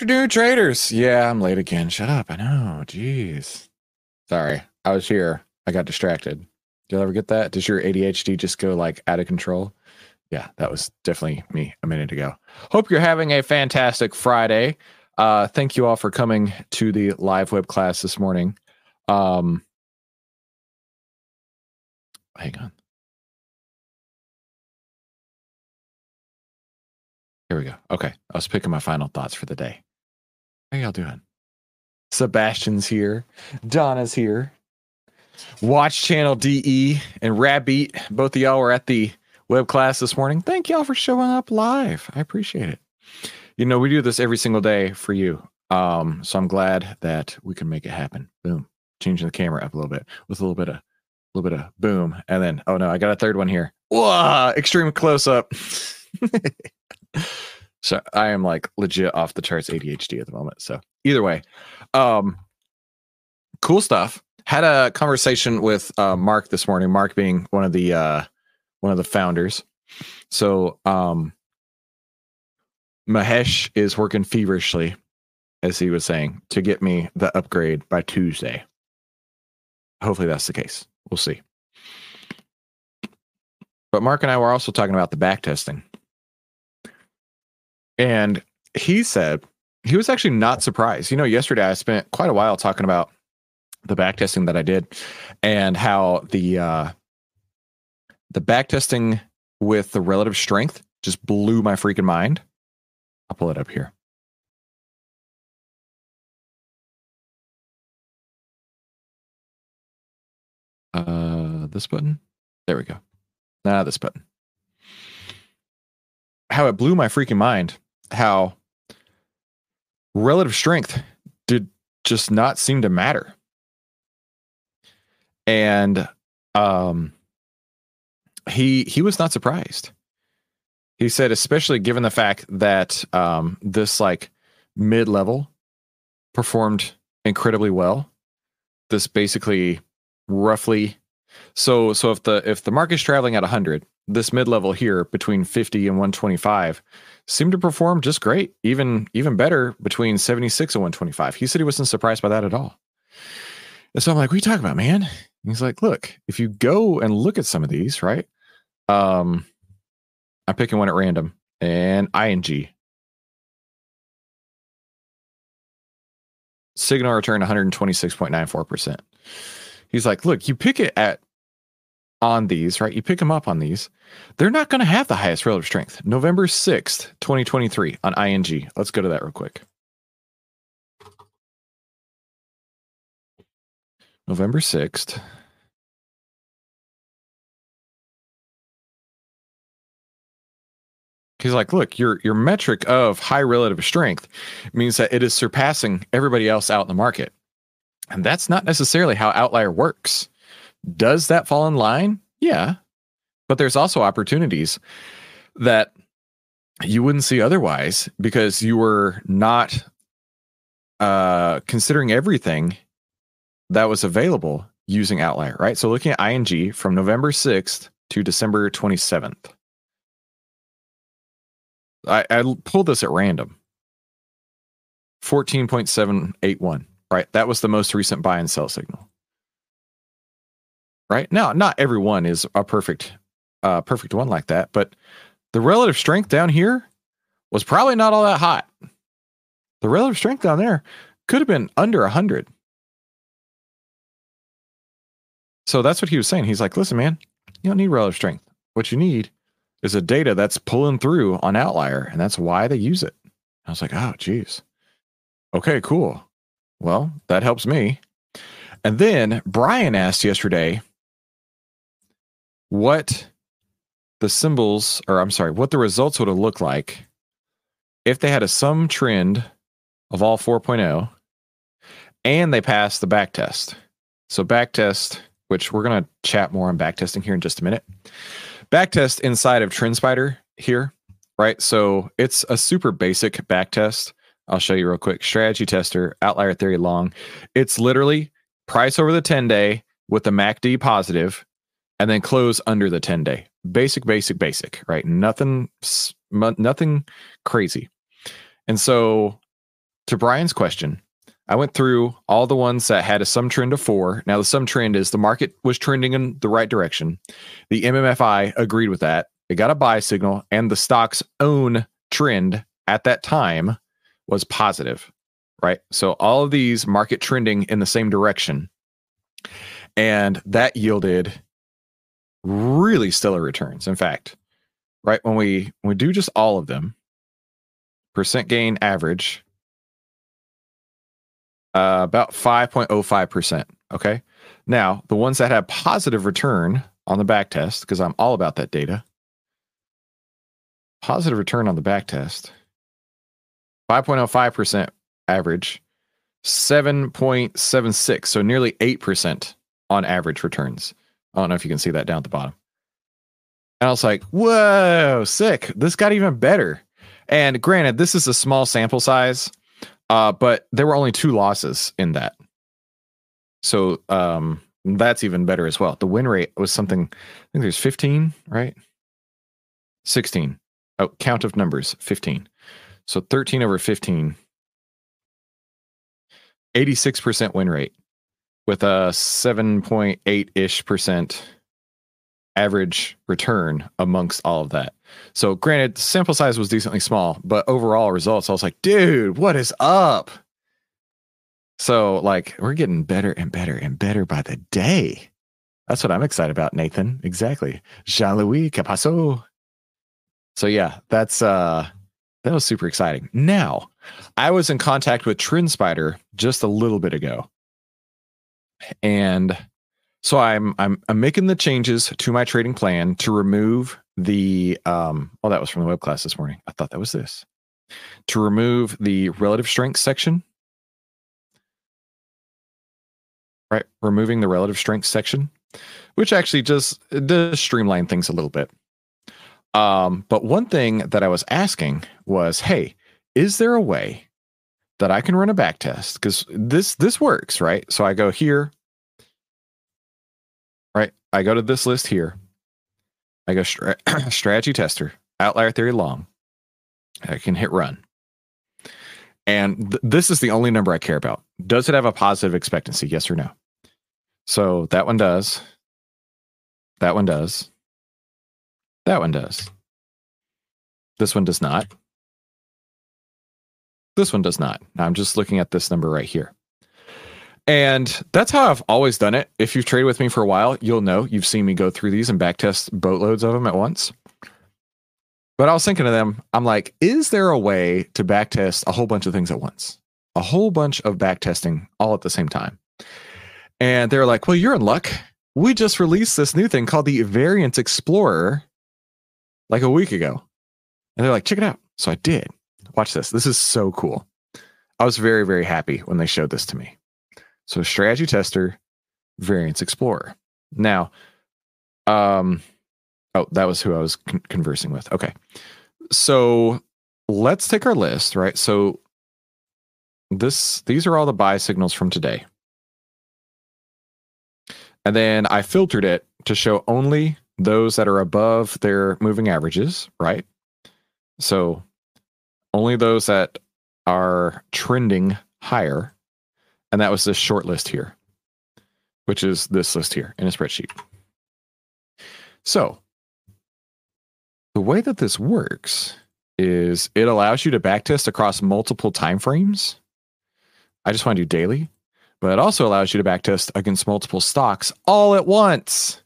Afternoon, traders. Yeah, I'm late again. Shut up. I know. Jeez. Sorry. I was here. I got distracted. Did you ever get that? Does your ADHD just go like out of control? Yeah, that was definitely me a minute ago. Hope you're having a fantastic Friday. Uh, thank you all for coming to the live web class this morning. Um, hang on. Here we go. Okay. I was picking my final thoughts for the day. How y'all doing? Sebastian's here. Donna's here. Watch Channel DE and Rabbit. Both of y'all were at the web class this morning. Thank y'all for showing up live. I appreciate it. You know, we do this every single day for you. Um, so I'm glad that we can make it happen. Boom. Changing the camera up a little bit with a little bit of a little bit of boom. And then, oh no, I got a third one here. Whoa, extreme close up. so I am like legit off the charts ADHD at the moment. So either way, um, cool stuff. Had a conversation with uh, Mark this morning. Mark being one of the uh, one of the founders. So um, Mahesh is working feverishly, as he was saying, to get me the upgrade by Tuesday. Hopefully that's the case. We'll see. But Mark and I were also talking about the back testing. And he said he was actually not surprised. You know, yesterday I spent quite a while talking about the back testing that I did and how the uh the back testing with the relative strength just blew my freaking mind. I'll pull it up here. Uh this button. There we go. Nah, this button. How it blew my freaking mind how relative strength did just not seem to matter. And um he he was not surprised. He said especially given the fact that um this like mid-level performed incredibly well. This basically roughly so so if the if the market's traveling at 100, this mid-level here between 50 and 125 seemed to perform just great, even even better between 76 and 125. He said he wasn't surprised by that at all. And so I'm like, what are you talking about, man? And he's like, look, if you go and look at some of these, right? Um, I'm picking one at random and ING. Signal return 126.94%. He's like, look, you pick it at on these, right? You pick them up on these. They're not going to have the highest relative strength. November 6th, 2023 on ING. Let's go to that real quick. November 6th. He's like, look, your your metric of high relative strength means that it is surpassing everybody else out in the market. And that's not necessarily how OVTLYR works. Does that fall in line? Yeah. But there's also opportunities that you wouldn't see otherwise because you were not uh, considering everything that was available using OVTLYR, right? So looking at ING from November 6th to December 27th. I, I pulled this at random. 14.781, right? That was the most recent buy and sell signal right? Now, not everyone is a perfect, uh, perfect one like that, but the relative strength down here was probably not all that hot. The relative strength down there could have been under 100. So that's what he was saying. He's like, listen, man, you don't need relative strength. What you need is a data that's pulling through on OVTLYR, and that's why they use it. I was like, oh, geez. Okay, cool. Well, that helps me. And then Brian asked yesterday, what the symbols, or I'm sorry, what the results would have looked like if they had a sum trend of all 4.0 and they passed the back test. So back test, which we're going to chat more on back testing here in just a minute. Back test inside of TrendSpider here, right? So it's a super basic back test. I'll show you real quick. Strategy tester, outlier theory long. It's literally price over the 10 day with the MACD positive and then close under the 10 day. Basic, basic, basic, right? Nothing, nothing crazy. And so to Brian's question, I went through all the ones that had a sum trend of four. Now, the sum trend is the market was trending in the right direction. The MMFI agreed with that. It got a buy signal, and the stock's own trend at that time was positive, right? So, all of these market trending in the same direction. And that yielded really stellar returns. In fact, right when we when we do just all of them, percent gain average uh, about 5.05%. Okay. Now, the ones that have positive return on the back test, because I'm all about that data, positive return on the back test, 5.05% average, 7.76. So nearly 8% on average returns. I don't know if you can see that down at the bottom. And I was like, whoa, sick. This got even better. And granted, this is a small sample size. Uh, but there were only two losses in that. So um, that's even better as well. The win rate was something, I think there's 15, right? 16. Oh, count of numbers, 15. So 13 over 15. 86% win rate with a 7.8 ish percent average return amongst all of that. So, granted, sample size was decently small, but overall results, I was like, dude, what is up? So, like, we're getting better and better and better by the day. That's what I'm excited about, Nathan. Exactly. Jean Louis Capasso. So, yeah, that's, uh, that was super exciting. Now, I was in contact with TrendSpider just a little bit ago. And so I'm I'm I'm making the changes to my trading plan to remove the um oh that was from the web class this morning. I thought that was this. To remove the relative strength section. Right, removing the relative strength section, which actually just does streamline things a little bit. Um, but one thing that I was asking was, hey, is there a way that I can run a back test? Because this this works, right? So I go here, right? I go to this list here. I go stra- strategy tester, outlier theory long. I can hit run. And th- this is the only number I care about. Does it have a positive expectancy? Yes or no? So that one does. That one does. That one does. This one does not. This one does not. I'm just looking at this number right here. And that's how I've always done it. If you've traded with me for a while, you'll know you've seen me go through these and backtest boatloads of them at once. But I was thinking of them, I'm like, is there a way to backtest a whole bunch of things at once? A whole bunch of backtesting all at the same time. And they're like, well, you're in luck. We just released this new thing called the Variance Explorer like a week ago. And they're like, check it out. So I did. Watch this. This is so cool. I was very, very happy when they showed this to me. So strategy tester, variance explorer. Now, um, oh, that was who I was con- conversing with. Okay. So let's take our list, right? So this these are all the buy signals from today. And then I filtered it to show only those that are above their moving averages, right? So only those that are trending higher and that was this short list here, which is this list here in a spreadsheet. So the way that this works is it allows you to backtest across multiple time frames. I just want to do daily, but it also allows you to backtest against multiple stocks all at once.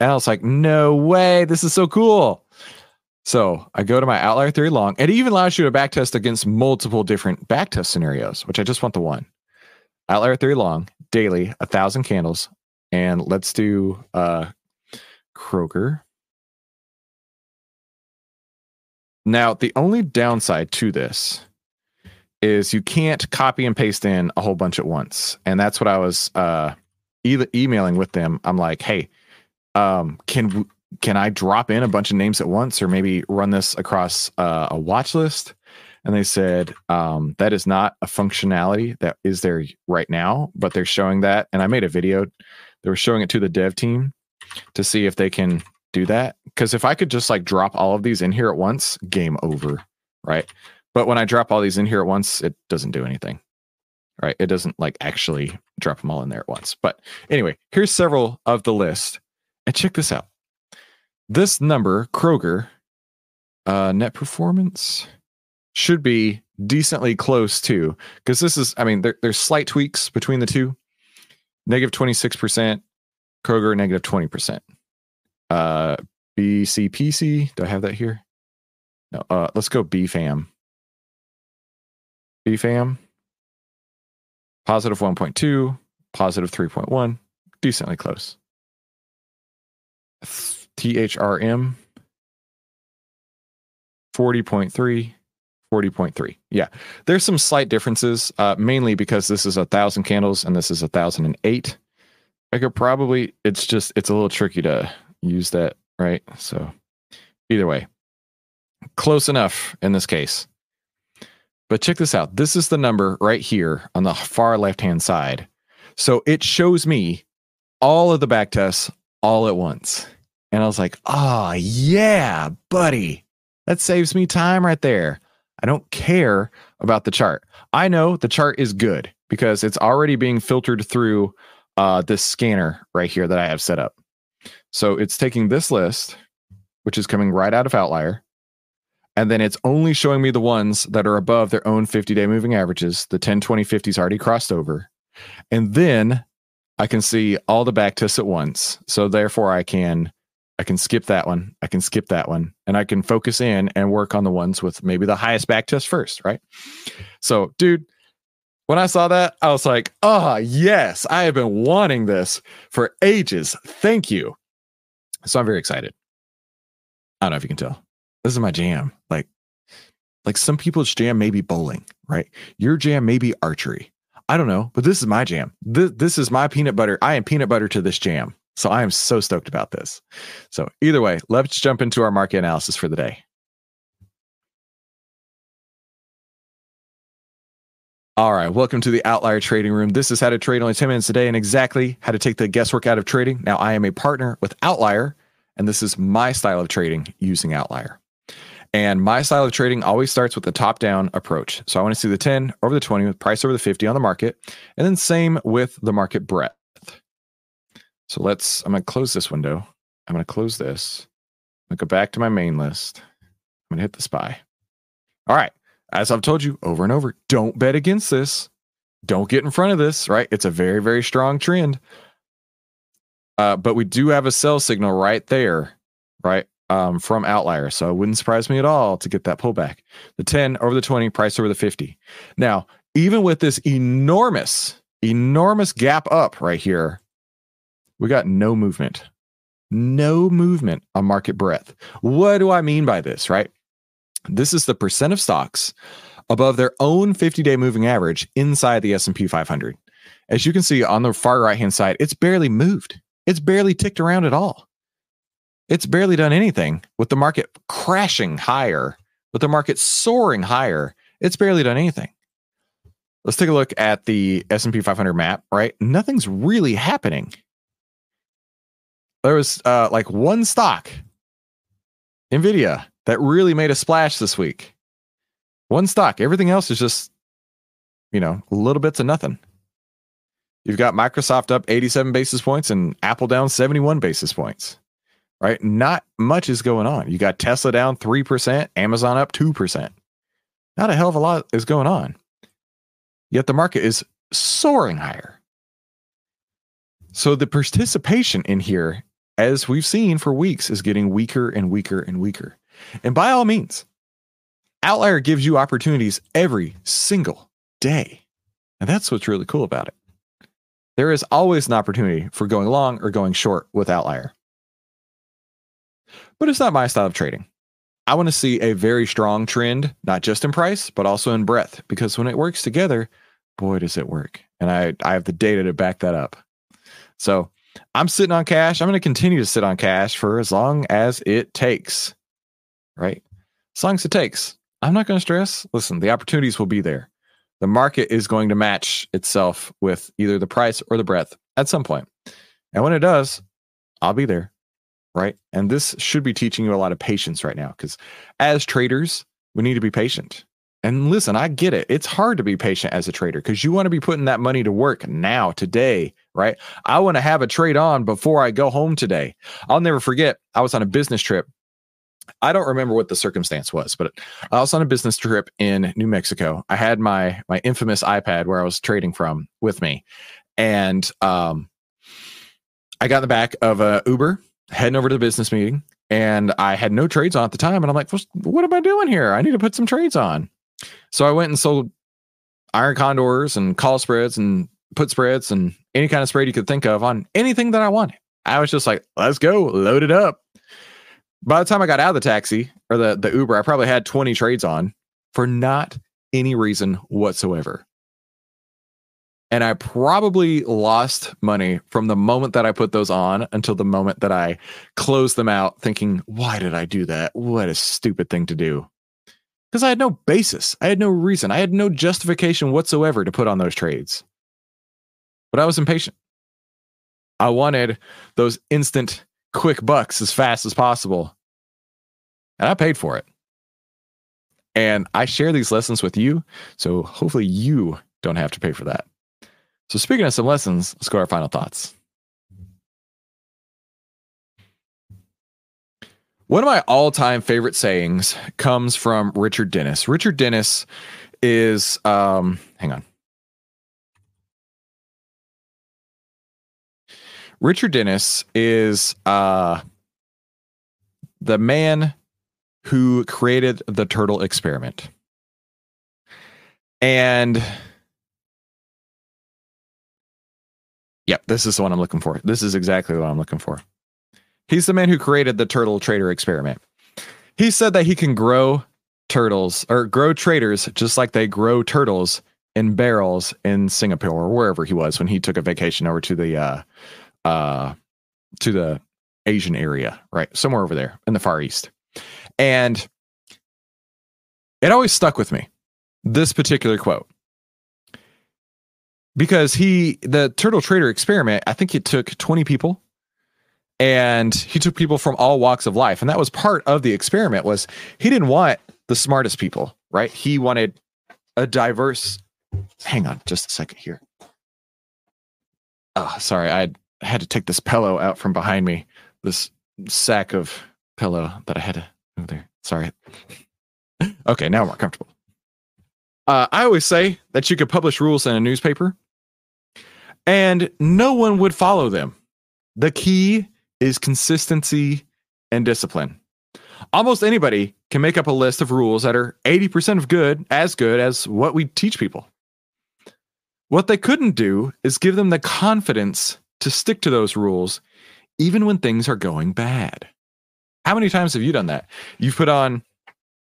And I was like, no way, this is so cool. So I go to my outlier theory long. And it even allows you to backtest against multiple different backtest scenarios, which I just want the one. Outlier Theory Long, daily, a thousand candles. And let's do uh Kroger. Now, the only downside to this is you can't copy and paste in a whole bunch at once. And that's what I was uh e- emailing with them. I'm like, hey, um, can can I drop in a bunch of names at once or maybe run this across uh, a watch list? and they said um, that is not a functionality that is there right now, but they're showing that. And I made a video. They were showing it to the dev team to see if they can do that. Because if I could just like drop all of these in here at once, game over, right? But when I drop all these in here at once, it doesn't do anything. Right? It doesn't like actually drop them all in there at once. But anyway, here's several of the list. And check this out. This number, Kroger, uh, net performance should be decently close to because this is, I mean, there, there's slight tweaks between the two. Negative 26%, Kroger, negative 20%. Uh, BCPC, do I have that here? No, uh, let's go BFAM. BFAM, positive 1.2, positive 3.1, decently close. THRM, 40.3, 40.3. Yeah, there's some slight differences, uh, mainly because this is a thousand candles and this is a thousand and eight. I could probably, it's just, it's a little tricky to use that, right? So either way, close enough in this case. But check this out. This is the number right here on the far left hand side. So it shows me all of the back tests all at once. And I was like, oh, yeah, buddy. That saves me time right there. I don't care about the chart. I know the chart is good because it's already being filtered through uh, this scanner right here that I have set up. So it's taking this list, which is coming right out of OVTLYR, and then it's only showing me the ones that are above their own 50 day moving averages. The 10, 20, 50s already crossed over. And then I can see all the back tests at once. So therefore I can I can skip that one. I can skip that one and I can focus in and work on the ones with maybe the highest back test first, right? So, dude, when I saw that, I was like, "Oh, yes, I have been wanting this for ages. Thank you." So I'm very excited. I don't know if you can tell. This is my jam. Like like some people's jam may be bowling, right? Your jam may be archery. I don't know, but this is my jam. This, this is my peanut butter. I am peanut butter to this jam. So I am so stoked about this. So either way, let's jump into our market analysis for the day. All right, welcome to the OVTLYR Trading Room. This is how to trade only 10 minutes a day and exactly how to take the guesswork out of trading. Now, I am a partner with OVTLYR, and this is my style of trading using OVTLYR. And my style of trading always starts with the top down approach. So I want to see the 10 over the 20 with price over the 50 on the market, and then same with the market breadth. So let's, I'm going to close this window. I'm going to close this. I'm going to go back to my main list. I'm going to hit the SPY. All right. As I've told you over and over, don't bet against this. Don't get in front of this, right? It's a very, very strong trend. Uh, but we do have a sell signal right there, right? Um, from OVTLYR. So it wouldn't surprise me at all to get that pullback. The 10 over the 20, price over the 50. Now, even with this enormous, enormous gap up right here, we got no movement. No movement on market breadth. What do I mean by this, right? This is the percent of stocks above their own 50-day moving average inside the S&P 500. As you can see on the far right-hand side, it's barely moved. It's barely ticked around at all. It's barely done anything with the market crashing higher, with the market soaring higher. It's barely done anything. Let's take a look at the S&P 500 map, right? Nothing's really happening there was uh, like one stock, Nvidia, that really made a splash this week. One stock. Everything else is just, you know, little bits of nothing. You've got Microsoft up 87 basis points and Apple down 71 basis points. Right? Not much is going on. You got Tesla down 3%, Amazon up 2%. Not a hell of a lot is going on. Yet the market is soaring higher. So the participation in here as we've seen for weeks, is getting weaker and weaker and weaker. And by all means, OVTLYR gives you opportunities every single day. And that's what's really cool about it. There is always an opportunity for going long or going short with OVTLYR. But it's not my style of trading. I want to see a very strong trend, not just in price, but also in breadth, because when it works together, boy, does it work. And I, I have the data to back that up. So I'm sitting on cash. I'm going to continue to sit on cash for as long as it takes. Right? As long as it takes. I'm not going to stress. Listen, the opportunities will be there. The market is going to match itself with either the price or the breadth at some point. And when it does, I'll be there. Right. And this should be teaching you a lot of patience right now because as traders, we need to be patient. And listen, I get it. It's hard to be patient as a trader because you want to be putting that money to work now, today, right? I want to have a trade on before I go home today. I'll never forget, I was on a business trip. I don't remember what the circumstance was, but I was on a business trip in New Mexico. I had my my infamous iPad where I was trading from with me. And um I got in the back of a Uber heading over to the business meeting and I had no trades on at the time. And I'm like, what am I doing here? I need to put some trades on. So I went and sold iron condors and call spreads and put spreads and any kind of spread you could think of on anything that I wanted. I was just like, let's go, load it up. By the time I got out of the taxi or the, the Uber, I probably had 20 trades on for not any reason whatsoever. And I probably lost money from the moment that I put those on until the moment that I closed them out, thinking, why did I do that? What a stupid thing to do because I had no basis. I had no reason. I had no justification whatsoever to put on those trades. But I was impatient. I wanted those instant, quick bucks as fast as possible. And I paid for it. And I share these lessons with you. So hopefully you don't have to pay for that. So, speaking of some lessons, let's go to our final thoughts. One of my all time favorite sayings comes from Richard Dennis. Richard Dennis is, um, hang on. Richard Dennis is uh, the man who created the turtle experiment. And yep, this is the one I'm looking for. This is exactly what I'm looking for. He's the man who created the turtle trader experiment. He said that he can grow turtles or grow traders just like they grow turtles in barrels in Singapore or wherever he was when he took a vacation over to the uh uh to the Asian area, right? Somewhere over there in the Far East. And it always stuck with me. This particular quote. Because he the turtle trader experiment, I think it took 20 people. And he took people from all walks of life. And that was part of the experiment was he didn't want the smartest people right? He wanted a diverse hang on just a second here. Oh sorry i had to take this pillow out from behind me this sack of pillow that i had to move there sorry. Okay now i'm more comfortable. Uh, i always say that you could publish rules in a newspaper and no one would follow them the key is consistency and discipline. Almost anybody can make up a list of rules that are 80% of good, as good as what we teach people. What they couldn't do is give them the confidence to stick to those rules, even when things are going bad. How many times have you done that? You've put on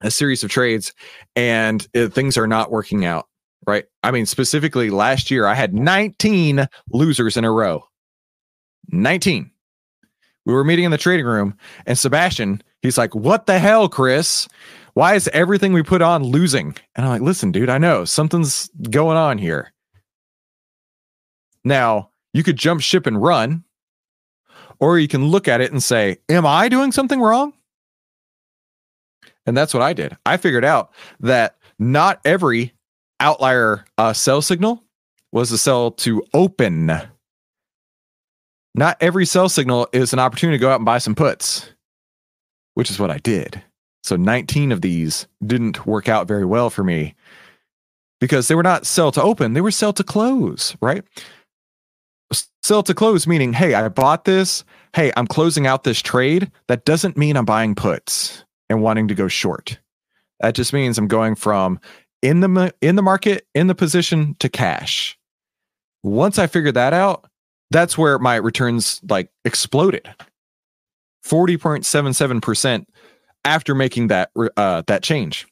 a series of trades and uh, things are not working out, right? I mean, specifically last year, I had 19 losers in a row. 19 we were meeting in the trading room and Sebastian, he's like, What the hell, Chris? Why is everything we put on losing? And I'm like, Listen, dude, I know something's going on here. Now, you could jump ship and run, or you can look at it and say, Am I doing something wrong? And that's what I did. I figured out that not every OVTLYR uh, sell signal was a sell to open not every sell signal is an opportunity to go out and buy some puts, which is what I did. So 19 of these didn't work out very well for me because they were not sell to open, they were sell to close, right? Sell to close meaning, hey, I bought this. Hey, I'm closing out this trade. That doesn't mean I'm buying puts and wanting to go short. That just means I'm going from in the in the market in the position to cash. Once I figured that out, that's where my returns like exploded. 40.77% after making that uh, that change.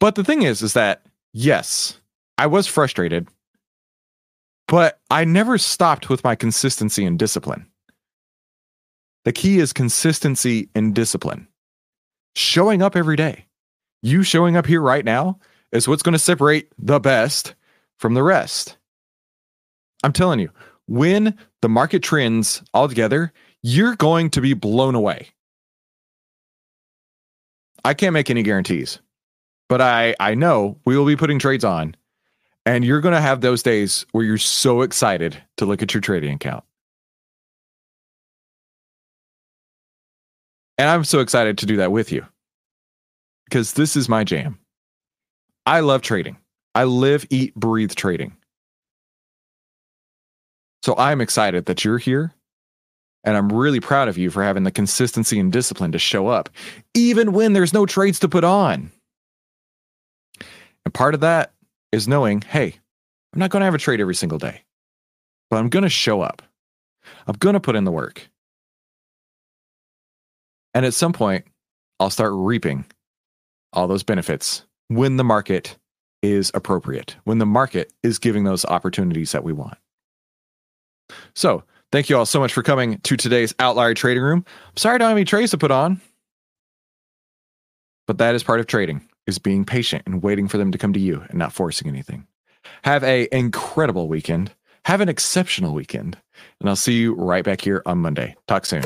But the thing is is that yes i was frustrated but i never stopped with my consistency and discipline. The key is consistency and discipline. Showing up every day you showing up here right now is what's going to separate the best from the rest I'm telling you, when the market trends all together, you're going to be blown away. I can't make any guarantees, but I I know we will be putting trades on, and you're going to have those days where you're so excited to look at your trading account. And I'm so excited to do that with you because this is my jam. I love trading. I live, eat, breathe trading. So I'm excited that you're here. And I'm really proud of you for having the consistency and discipline to show up, even when there's no trades to put on. And part of that is knowing hey, I'm not going to have a trade every single day, but I'm going to show up. I'm going to put in the work. And at some point, I'll start reaping all those benefits when the market is appropriate, when the market is giving those opportunities that we want. So, thank you all so much for coming to today's OVTLYR Trading Room. I'm sorry I don't have any trades to put on, but that is part of trading is being patient and waiting for them to come to you and not forcing anything. Have a incredible weekend. Have an exceptional weekend. And I'll see you right back here on Monday. Talk soon.